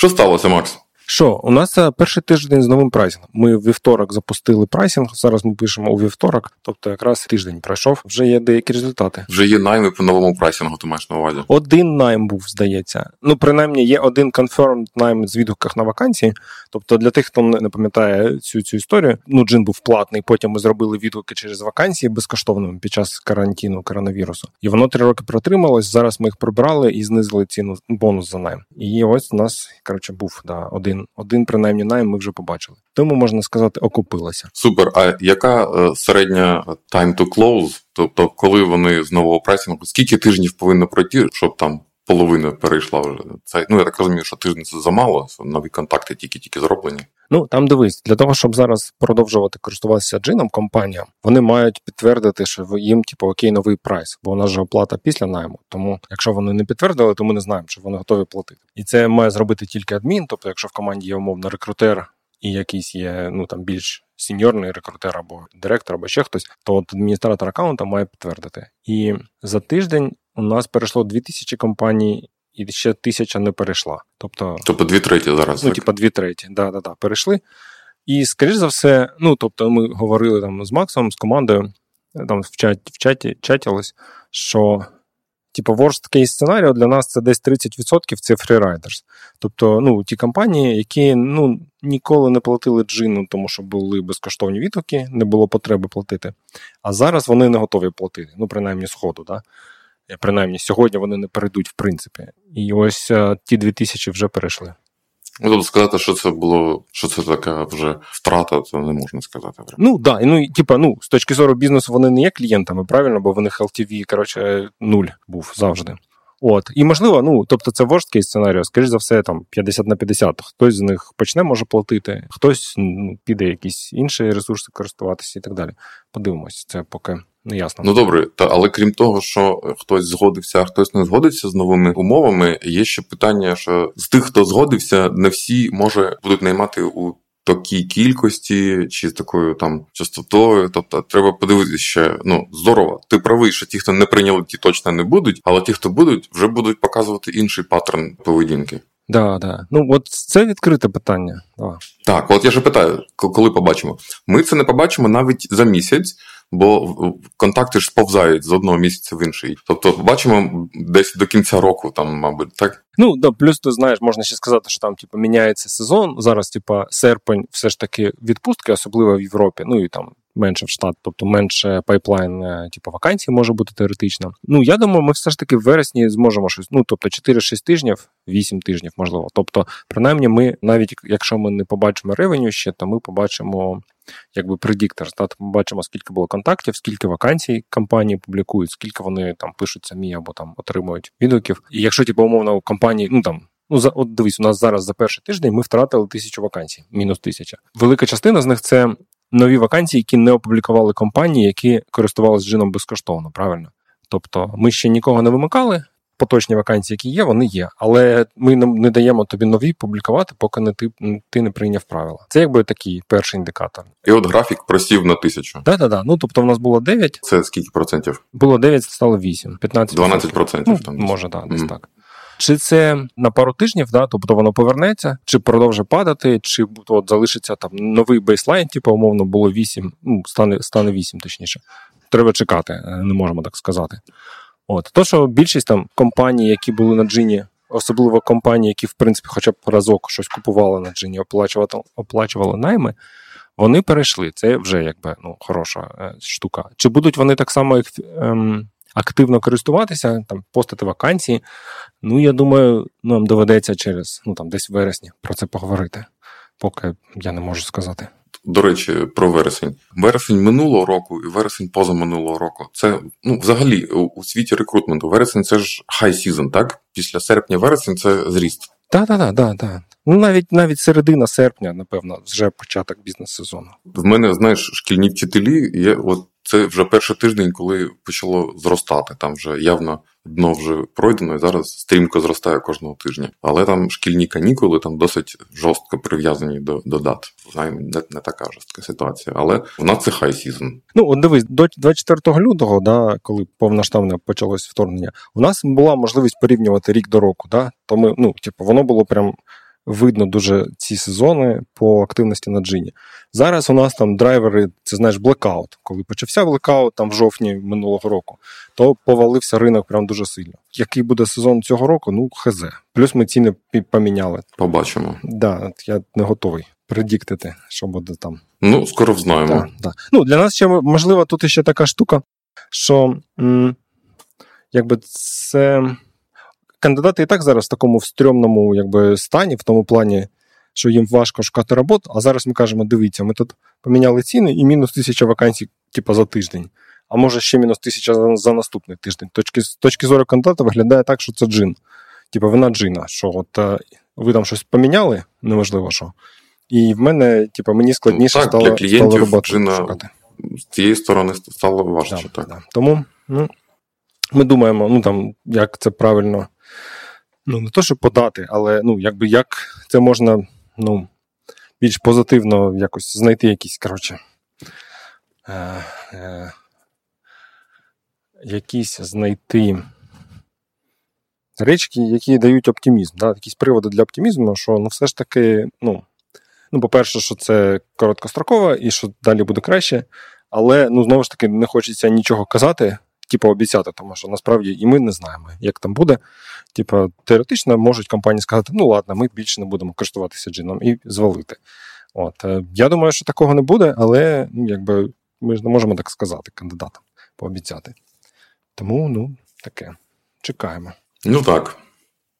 Що сталося, Макс? Що, у нас е, перший тиждень з новим прайсингом. Ми в вівторок запустили прайсинг. Зараз ми пишемо у вівторок, тобто якраз тиждень пройшов. Вже є деякі результати. Вже є найми по новому прайсингу, ти маєш на увазі. Один найм був, здається. Ну, принаймні, є один confirmed найм з відгуках на вакансії. Тобто, для тих, хто не пам'ятає цю цю історію, ну джин був платний. Потім ми зробили відгуки через вакансії безкоштовними під час карантину коронавірусу. І воно три роки протрималось. Зараз ми їх прибрали і знизили ціну бонус за найм. І ось у нас коротше був да один один, принаймні найм ми вже побачили. Тому можна сказати, окупилася. Супер. А яка е, середня time to close? Тобто, коли вони з нового прайсингу, скільки тижнів повинно пройти, щоб там половина перейшла вже? Це ну я так розумію, що тиждень це замало. Нові контакти тільки-тільки зроблені. Ну там дивись, для того, щоб зараз продовжувати користуватися джином компаніям, вони мають підтвердити, що їм, типу, окей, новий прайс, бо у нас же оплата після найму. Тому, якщо вони не підтвердили, то ми не знаємо, що вони готові платити. І це має зробити тільки адмін. Тобто, якщо в команді є умовно рекрутер і якийсь є ну там більш senior ний рекрутер або директор, або ще хтось, то от адміністратор аккаунта має підтвердити. І за тиждень у нас перейшло 2000 компаній і ще тисяча не перейшла. Тобто, тобто дві треті зараз. Ну, типа дві треті, да, да, да, перейшли. І, скоріш за все, ну тобто, ми говорили там з Максом, з командою, там в чаті в чаті чатілось, що типу, worst case сценарію для нас це десь 30% це фрірайдерс. Тобто, ну, ті компанії, які ну, ніколи не платили джину, тому що були безкоштовні відгуки, не було потреби платити. А зараз вони не готові платити, ну, принаймні, сходу. Да? Е, принаймні сьогодні вони не перейдуть в принципі. І ось е, ті 2000 вже перейшли. Тобто сказати, що це було, що це така вже втрата, це не можна сказати. Ну да, ну типа, ну з точки зору бізнесу вони не є клієнтами, правильно, бо в них LTV, коротше, нуль був завжди. От, і можливо, ну тобто, це worst case сценарію, скоріш за все, там 50 на 50. Хтось з них почне може платити, хтось ну, піде якісь інші ресурси користуватися і так далі. Подивимось, це поки не ясно. Ну добре, та але крім того, що хтось згодився, а хтось не згодився з новими умовами. Є ще питання, що з тих, хто згодився, не всі може будуть наймати у. Такій кількості чи з такою там частотою, тобто треба подивитися ще ну здорово. Ти правий, що ті, хто не прийняли, ті точно не будуть, але ті, хто будуть, вже будуть показувати інший паттерн поведінки. Да, да. Ну от це відкрите питання. Давай. Так, от я ж питаю, коли побачимо. Ми це не побачимо навіть за місяць бо контакти ж сповзають з одного місяця в інший. Тобто, бачимо десь до кінця року, там, мабуть, так. Ну да, плюс ти знаєш, можна ще сказати, що там типу, міняється сезон. Зараз, типу, серпень, все ж таки відпустки, особливо в Європі. Ну і там менше в штат, тобто менше пайплайн, е, типу вакансій може бути теоретично. Ну я думаю, ми все ж таки в вересні зможемо щось. Ну тобто 4-6 тижнів, 8 тижнів, можливо. Тобто, принаймні, ми навіть якщо ми не побачимо ревеню ще, то ми побачимо. Якби предіктор, ми бачимо, скільки було контактів, скільки вакансій компанії публікують, скільки вони там пишуть самі або там отримують відгуків. І якщо типу, умовно у компанії, ну там ну за от дивись, у нас зараз за перший тиждень ми втратили тисячу вакансій, мінус тисяча. Велика частина з них це нові вакансії, які не опублікували компанії, які користувалися джином безкоштовно, правильно? Тобто ми ще нікого не вимикали. Поточні вакансії, які є, вони є, але ми не даємо тобі нові публікувати, поки не ти ти не прийняв правила. Це якби такий перший індикатор. І от графік просів на тисячу. Так, так, так. Ну тобто, в нас було 9. Це скільки процентів? Було 9, стало 8. 15 12 процентів. Ну, там може, так, десь mm. так. Чи це на пару тижнів, да, тобто воно повернеться, чи продовжить падати, чи от залишиться там новий бейслайн, типу, умовно, було 8, ну, стане стане 8, точніше. Треба чекати, е, не можемо так сказати. От, То, що більшість там компаній, які були на джині, особливо компанії, які, в принципі, хоча б разок щось купували на джині, оплачували оплачували найми, вони перейшли. Це вже якби ну, хороша е, штука. Чи будуть вони так само ем, активно користуватися, там постати вакансії. Ну, я думаю, нам доведеться через ну там десь вересні про це поговорити, поки я не можу сказати. До речі, про вересень. Вересень минулого року і вересень позаминулого року. Це ну взагалі у світі рекрутменту. Вересень це ж хай сізон, так? Після серпня вересень це зріст. Так, так, так, так, так. Ну навіть навіть середина серпня, напевно, вже початок бізнес-сезону. В мене, знаєш, шкільні вчителі є от це вже перший тиждень, коли почало зростати. Там вже явно дно вже пройдено, і зараз стрімко зростає кожного тижня. Але там шкільні канікули там досить жорстко прив'язані до до дат. Знаємо, не, не така жорстка ситуація. Але в нас це хай сізон. Ну от дивись, до 24 лютого, да, коли повноштабне почалось вторгнення, у нас була можливість порівнювати рік до року. Да? То ми, ну, типу, воно було прям видно дуже ці сезони по активності на джині. Зараз у нас там драйвери, це знаєш, блекаут. Коли почався блекаут там в жовтні минулого року, то повалився ринок прям дуже сильно. Який буде сезон цього року? Ну, хз. Плюс ми ціни поміняли. Побачимо. Да, я не готовий предіктити, що буде там. Ну, скоро взнаємо. Да, да. Ну, Для нас ще можливо тут ще така штука, що м, якби це кандидати і так зараз в такому в стрьомному якби, стані, в тому плані, що їм важко шукати роботу. А зараз ми кажемо: дивіться, ми тут поміняли ціни і мінус тисяча вакансій, типу, за тиждень. А може ще мінус тисяча за, за наступний тиждень. Точки, з точки зору кандидата виглядає так, що це джин. Типу, вина джина. Що от е, ви там щось поміняли, неможливо що. І в мене, типу, мені складніше ну, так, стало, для клієнтів стало роботу джина шукати. З цієї сторони стало важче. Да, так. Да. Тому ну, ми думаємо, ну там, як це правильно, ну, не то, щоб подати, але ну, якби як це можна ну, більш позитивно якось знайти якісь, коротше. Е, е, якісь знайти речки, які дають оптимізм, да? якісь приводи для оптимізму, що ну, все ж таки, ну, ну, по-перше, що це короткостроково і що далі буде краще, але ну, знову ж таки не хочеться нічого казати, типу обіцяти, тому що насправді і ми не знаємо, як там буде. Типу, теоретично можуть компанії сказати, ну ладно, ми більше не будемо користуватися джином і звалити. От, е, Я думаю, що такого не буде, але ну, якби ми ж не можемо так сказати кандидатам, пообіцяти. Тому, ну, таке. Чекаємо. Ну так.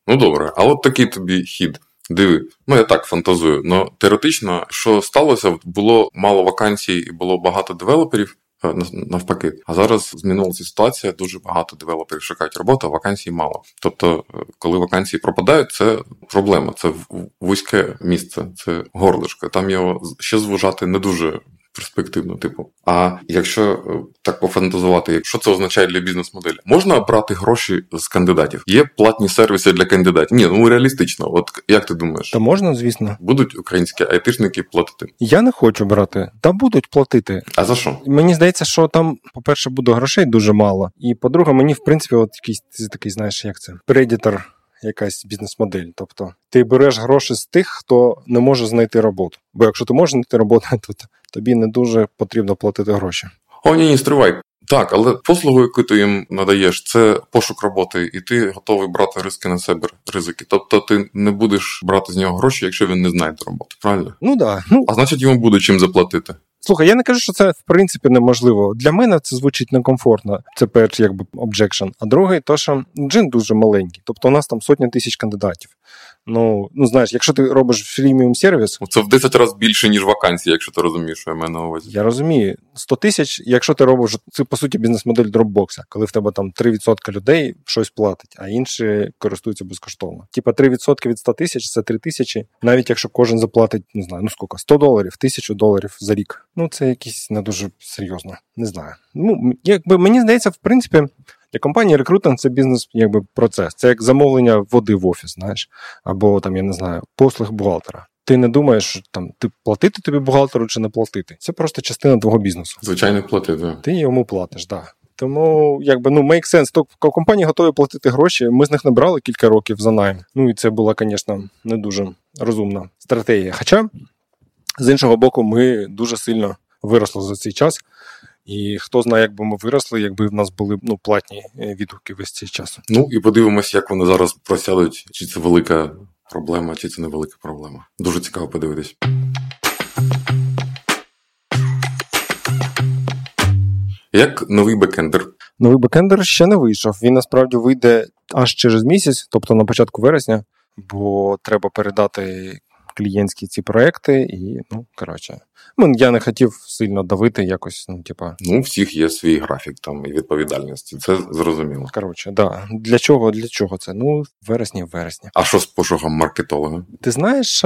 Ну добре, а от такий тобі хід. Диви, ну я так фантазую. Ну теоретично, що сталося, було мало вакансій і було багато девелоперів. Е, навпаки, а зараз змінилася ситуація. Дуже багато девелоперів шукають роботу, а вакансій мало. Тобто, е, коли вакансії пропадають, це проблема, це вузьке місце, це горлишко. Там його ще звужати не дуже перспективно, типу. А якщо е, так пофантазувати, що це означає для бізнес-моделі? Можна брати гроші з кандидатів? Є платні сервіси для кандидатів? Ні, ну реалістично. От як ти думаєш? Та можна, звісно. Будуть українські айтишники платити? Я не хочу брати, та будуть платити. А за що? Мені здається, що там, по-перше, буде грошей дуже мало. І по-друге, мені в принципі, от якийсь такий, знаєш, як це предітор якась бізнес-модель. Тобто ти береш гроші з тих, хто не може знайти роботу. Бо якщо ти можеш знайти роботу, то тобі не дуже потрібно платити гроші. О, ні, ні, стривай. Так, але послугу, яку ти їм надаєш, це пошук роботи, і ти готовий брати ризики на себе ризики. Тобто ти не будеш брати з нього гроші, якщо він не знайде роботи, правильно? Ну да. Ну а значить йому буде чим заплатити. Слухай, я не кажу, що це в принципі неможливо. Для мене це звучить некомфортно. Це перший якби objection. А другий, то що джин дуже маленький. Тобто у нас там сотня тисяч кандидатів. Ну, ну знаєш, якщо ти робиш фріміум сервіс, це в 10 разів більше, ніж вакансії, якщо ти розумієш, що я маю на увазі. Я розумію. 100 тисяч, якщо ти робиш це по суті бізнес-модель дропбокса, коли в тебе там 3% людей щось платить, а інші користуються безкоштовно. Типа 3% від 100 тисяч це 3 тисячі, навіть якщо кожен заплатить, не знаю, ну скільки, 100 доларів, 1000 доларів за рік. Ну це якісь не дуже серйозно. Не знаю. Ну якби мені здається, в принципі. Для компанії рекрутинг це бізнес, якби процес. Це як замовлення води в офіс, знаєш, або там, я не знаю, послуг бухгалтера. Ти не думаєш, що там ти платити тобі бухгалтеру чи не платити. Це просто частина твого бізнесу. Звичайно, платити. Ти йому платиш, так. Да. Тому, якби ну make sense. То компанії готові платити гроші. Ми з них не брали кілька років за найм. Ну і це була, звісно, не дуже розумна стратегія. Хоча, з іншого боку, ми дуже сильно виросли за цей час. І хто знає, як би ми виросли, якби в нас були ну, платні е, відгуки весь цей час. Ну і подивимось, як вони зараз просядуть, чи це велика проблема, чи це невелика проблема. Дуже цікаво подивитись. Як новий бекендер? Новий бекендер ще не вийшов. Він насправді вийде аж через місяць, тобто на початку вересня, бо треба передати клієнтські ці проекти, і ну коротше, ну, я не хотів сильно давити якось. Ну, типа, ну, у всіх є свій графік там і відповідальності. Це зрозуміло. Коротше, да. Для чого? Для чого це? Ну, вересні, вересні. А що з пошуком маркетолога? Ти знаєш.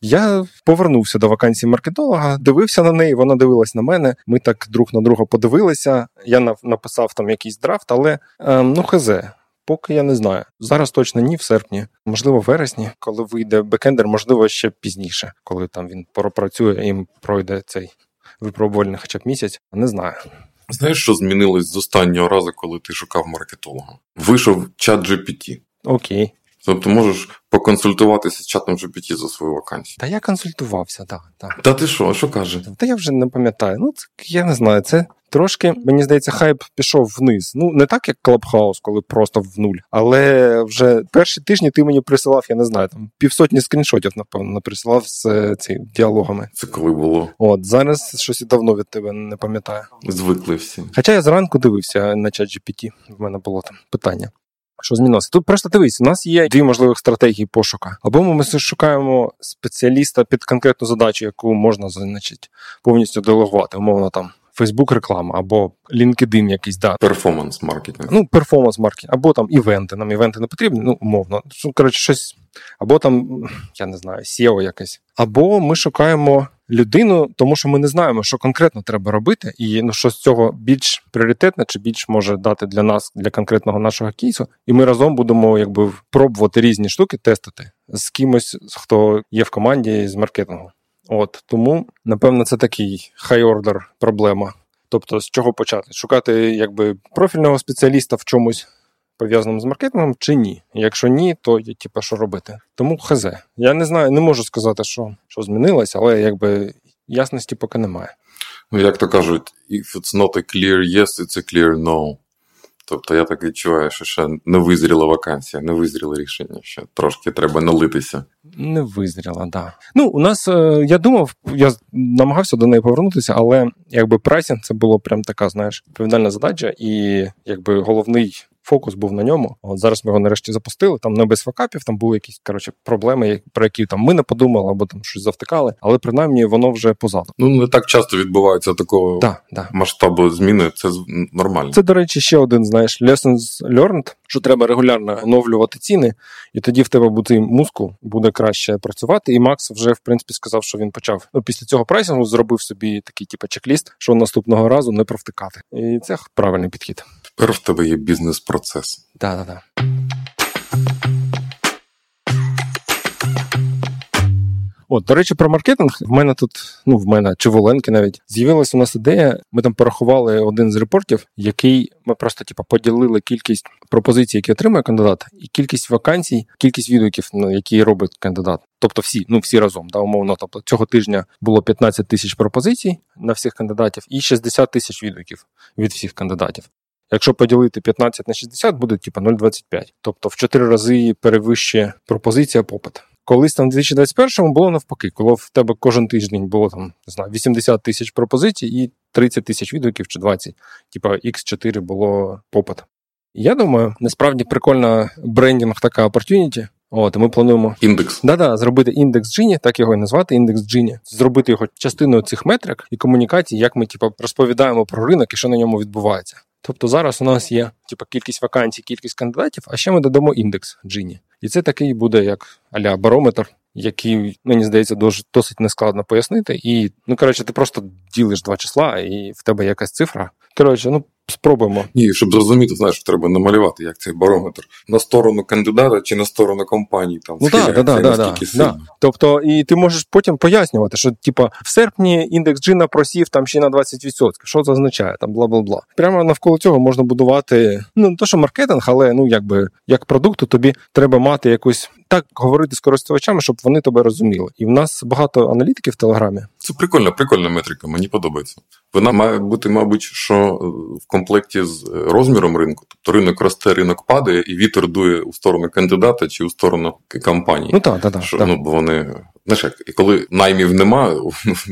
Я повернувся до вакансії маркетолога, дивився на неї, вона дивилась на мене. Ми так друг на друга подивилися. Я написав там якийсь драфт, але ем, ну хазе. Поки я не знаю. Зараз точно ні в серпні, можливо, в вересні, коли вийде бекендер, можливо, ще пізніше, коли там він пропрацює і пройде цей випробувальний хоча б місяць. Не знаю. Знаєш, що змінилось з останнього разу, коли ти шукав маркетолога? Вийшов чат GPT. Окей. Тобто можеш поконсультуватися з чатом GPT за свою вакансію. Та я консультувався, так. так. Та ти що, що каже? Та я вже не пам'ятаю. Ну, це, я не знаю, це трошки, мені здається, хайп пішов вниз. Ну, не так, як Clubhouse, коли просто в нуль. Але вже перші тижні ти мені присилав, я не знаю, там півсотні скріншотів, напевно, присилав з е, цими діалогами. Це коли було. От зараз щось і давно від тебе не пам'ятаю. Звикли всі. Хоча я зранку дивився на чат GPT, в мене було там питання. Що змінилося? Тут просто дивись, у нас є дві можливих стратегії пошука. Або ми шукаємо спеціаліста під конкретну задачу, яку можна значить, повністю делегувати, умовно там. Фейсбук реклама або LinkedIn якийсь да. Перформанс маркетинг. Ну, перформанс маркетинг, або там івенти. Нам івенти не потрібні, ну, умовно. Коротше, щось, або там, я не знаю, SEO якесь. Або ми шукаємо людину, тому що ми не знаємо, що конкретно треба робити, і ну що з цього більш пріоритетне чи більш може дати для нас, для конкретного нашого кейсу. І ми разом будемо якби пробувати різні штуки, тестити з кимось, хто є в команді з маркетингу. От тому, напевно, це такий хай-ордер проблема. Тобто, з чого почати? Шукати якби профільного спеціаліста в чомусь пов'язаному з маркетингом чи ні. Якщо ні, то типу, що робити? Тому хз. Я не знаю, не можу сказати, що що змінилося, але якби ясності поки немає. Ну, як то кажуть, if it's not a clear yes, it's a clear no. Тобто я так відчуваю, що ще не визріла вакансія, не визріло рішення, ще трошки треба налитися. Не визріла. Да. Ну, у нас, е, я думав, я намагався до неї повернутися, але якби pricing це було прям така, знаєш, відповідальна задача, і якби головний фокус був на ньому. От зараз ми його нарешті запустили. Там не без факапів, там були якісь коротше проблеми, про які там ми не подумали або там щось завтикали, але принаймні воно вже позаду. Ну не так часто відбувається такого да, да. масштабу зміни. Це нормально. Це, до речі, ще один знаєш lessons learned, що треба регулярно оновлювати ціни, і тоді в тебе буде мускул буде краще працювати. І Макс вже в принципі сказав, що він почав ну, після цього прайсингу, зробив собі такий, типу, чек-ліст, що наступного разу не провтикати. І це правильний підхід. Тепер в тебе є бізнес-процес. Так, так. От, до речі, про маркетинг в мене тут, ну в мене чи в Оленки навіть з'явилася у нас ідея. Ми там порахували один з репортів, який ми просто типу, поділили кількість пропозицій, які отримує кандидат, і кількість вакансій, кількість відгуків, ну, які робить кандидат. Тобто всі, ну всі разом, да, умовно. Тобто цього тижня було 15 тисяч пропозицій на всіх кандидатів і 60 тисяч відгуків від всіх кандидатів. Якщо поділити 15 на 60, буде типу 0,25. Тобто в 4 рази перевищує пропозиція попит. Колись там в 2021 було навпаки, коли в тебе кожен тиждень було там не знаю, 80 тисяч пропозицій і 30 тисяч відгуків чи 20. Типа X4 було попит. Я думаю, насправді прикольна брендінг така opportunity. От, ми плануємо індекс. Да-да, зробити індекс Джині, так його і назвати, індекс Джині, зробити його частиною цих метрик і комунікацій, як ми типу, розповідаємо про ринок і що на ньому відбувається. Тобто зараз у нас є типу, кількість вакансій, кількість кандидатів, а ще ми додамо індекс Джині. І це такий буде як аля барометр, який, мені здається, досить нескладно пояснити. І, ну коротше, ти просто ділиш два числа, і в тебе якась цифра. Коротше, ну Спробуємо. Ні, щоб зрозуміти, знаєш, треба намалювати, як цей барометр на сторону кандидата чи на сторону компанії. Там ну, да, да, да, да, да. Тобто, і ти можеш потім пояснювати, що типа в серпні індекс джина просів там ще на 20%. Що це означає? Там бла бла бла. Прямо навколо цього можна будувати ну не то, що маркетинг, але ну якби як продукту тобі треба мати якусь так говорити з користувачами, щоб вони тебе розуміли. І в нас багато аналітиків в телеграмі. Це прикольна, прикольна метрика. Мені подобається. Вона має бути, мабуть, що е, в комплекті з е, розміром ринку. Тобто ринок росте, ринок падає, і вітер дує у сторону кандидата чи у сторону компанії. Ну так, так, так. Що, Ну, бо вони знаєш, як, і коли наймів немає,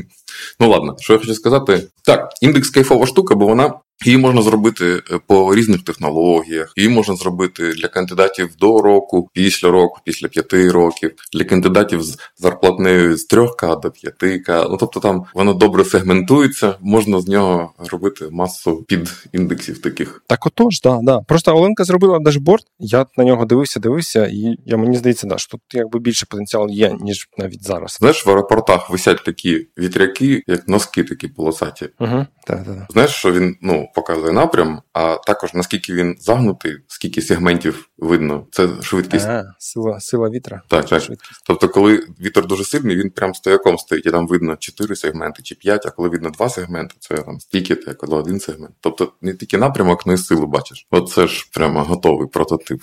ну ладно, що я хочу сказати, так, індекс кайфова штука, бо вона Її можна зробити е, по різних технологіях, її можна зробити для кандидатів до року, після року, після п'яти років, для кандидатів з зарплатнею з 3К до 5К. Ну тобто там воно добре сегментується, можна з нього робити масу підіндексів таких. Так, отож, да, да. Просто Оленка зробила дашборд. Я на нього дивився, дивився, і я мені здається, да, що тут якби більше потенціал є, ніж навіть зараз. Знаєш, в аеропортах висять такі вітряки, як носки, такі полосаті. Угу, так, так. Знаєш, що він ну показує напрям, а також наскільки він загнутий, скільки сегментів видно. Це швидкість. А, Сила сила вітра. Так, так. Швидкість. Тобто, коли вітер дуже сильний, він прям стояком стоїть, і там видно 4 сегменти чи 5, а коли видно 2 сегменти, це там стільки, як один сегмент. Тобто не тільки напрямок, але й силу бачиш. Оце ж прямо готовий прототип.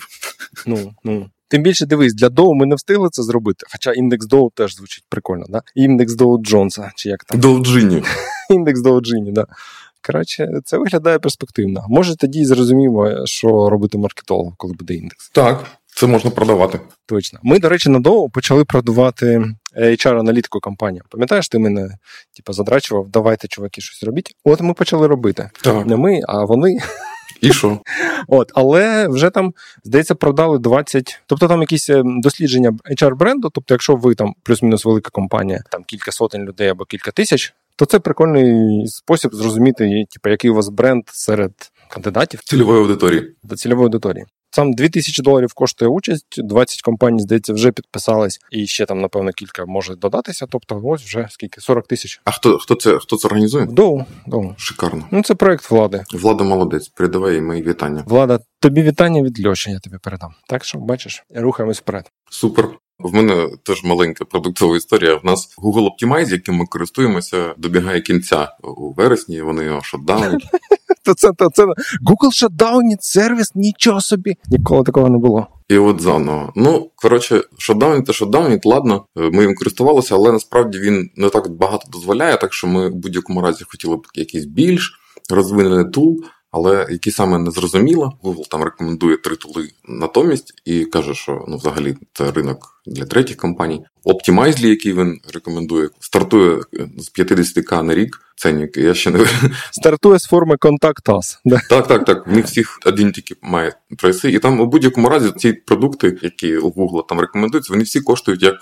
Ну, ну. Тим більше дивись, для Доу ми не встигли це зробити. Хоча індекс Доу теж звучить прикольно, да? Індекс Доу Джонса, чи як там? DOU Джині. Індекс Доу Джині, да. Коротше, це виглядає перспективно. Може, тоді зрозуміємо, що робити маркетолог, коли буде індекс. Так, це можна продавати. Точно. Ми, до речі, на Доу почали продавати HR-аналітику компанію. Пам'ятаєш, ти мене типу, задрачував, давайте, чуваки, щось робіть. От ми почали робити. Так. Не ми, а вони. І що? От, але вже там, здається, продали 20. Тобто там якісь е, дослідження HR-бренду. Тобто, якщо ви там плюс-мінус велика компанія, там кілька сотень людей або кілька тисяч, то це прикольний спосіб зрозуміти, типу, який у вас бренд серед кандидатів Цільової аудиторії. до цільової аудиторії. Там 2000 доларів коштує участь, 20 компаній, здається, вже підписались, і ще там, напевно, кілька може додатися. Тобто, ось вже скільки 40 тисяч. А хто хто це хто це організує? Доу, доу. Шикарно. Ну, це проект влади. Влада молодець. Передавай їй мої вітання. Влада, тобі вітання від Льоші, я тобі передам. Так що, бачиш, рухаємось вперед. Супер. В мене теж маленька продуктова історія. В нас Google Optimize, яким ми користуємося, добігає кінця у вересні. Вони його шатдаунять. То це, то це Google шатдаунить сервіс, нічого собі. Ніколи такого не було. І от заново. Ну, коротше, шатдаунить та шатдаунить, ладно, ми їм користувалися, але насправді він не так багато дозволяє, так що ми в будь-якому разі хотіли б якийсь більш розвинений tool, але який саме не зрозуміло. Google там рекомендує три tool и натомість і каже, що ну, взагалі це ринок для третіх компаній. Optimizely, який він рекомендує, стартує з 50к на рік. Ценник, я ще не Стартує з форми contact us. Да. так, так, так. В них всіх один тільки має price и. І там у будь-якому разі ці продукти, які у Google там рекомендуються, вони всі коштують як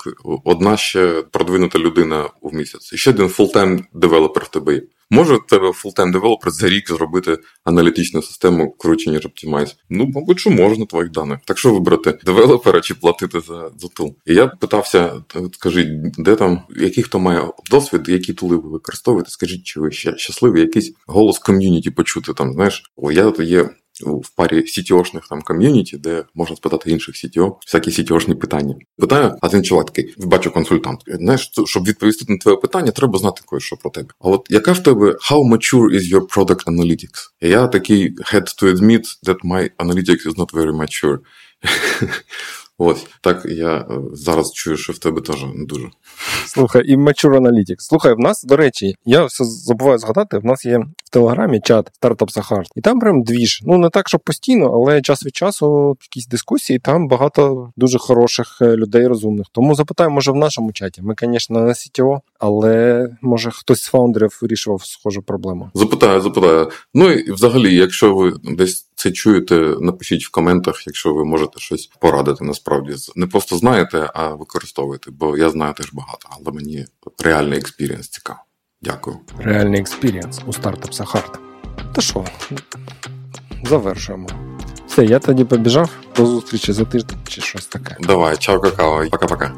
одна ще продвинута людина в місяць. І ще один full-time девелопер в тебе є. Може в тебе full-time девелопер за рік зробити аналітичну систему круче, ніж Optimize? Ну, мабуть, що можна твоїх даних. Так що вибрати девелопера чи платити за, за tool? І я питався: скажіть, де там, який хто має досвід, які tool и ви використовуєте? Скажіть, чи ви ще щасливі? Якийсь голос ком'юніті почути там, знаєш, я тут є. В парі CTO -шних там ком'юніті, де можна спитати інших CTO, всякі CTO -шні питання. Питаю, а один чувак такий, бачу консультант. Знаєш, щоб відповісти на твоє питання, треба знати кое-що про тебе. А от яка в тебе how mature is your product analytics? І я такий had to admit that my analytics is not very mature. Ось так я зараз чую, що в тебе теж не дуже. Слухай, і Mature Analytics. Слухай, в нас, до речі, я все забуваю згадати, в нас є в Телеграмі чат Startup Sahar. І там прям двіж. Ну, не так, що постійно, але час від часу якісь дискусії, там багато дуже хороших людей розумних. Тому запитаю, може, в нашому чаті. Ми, звісно, не CTO, але може хтось з фаундерів вирішував схожу проблему. Запитаю, запитаю. Ну і взагалі, якщо ви десь це чуєте, напишіть в коментах, якщо ви можете щось порадити. Насправді не просто знаєте, а використовуєте, бо я знаю теж багато, але мені реальний experience цікавий. Дякую. Реальний experience у стартап Сахарт. Та що, завершуємо. Все, я тоді побіжав. До зустрічі за тиждень чи щось таке. Давай, чао, какао, пока-пока.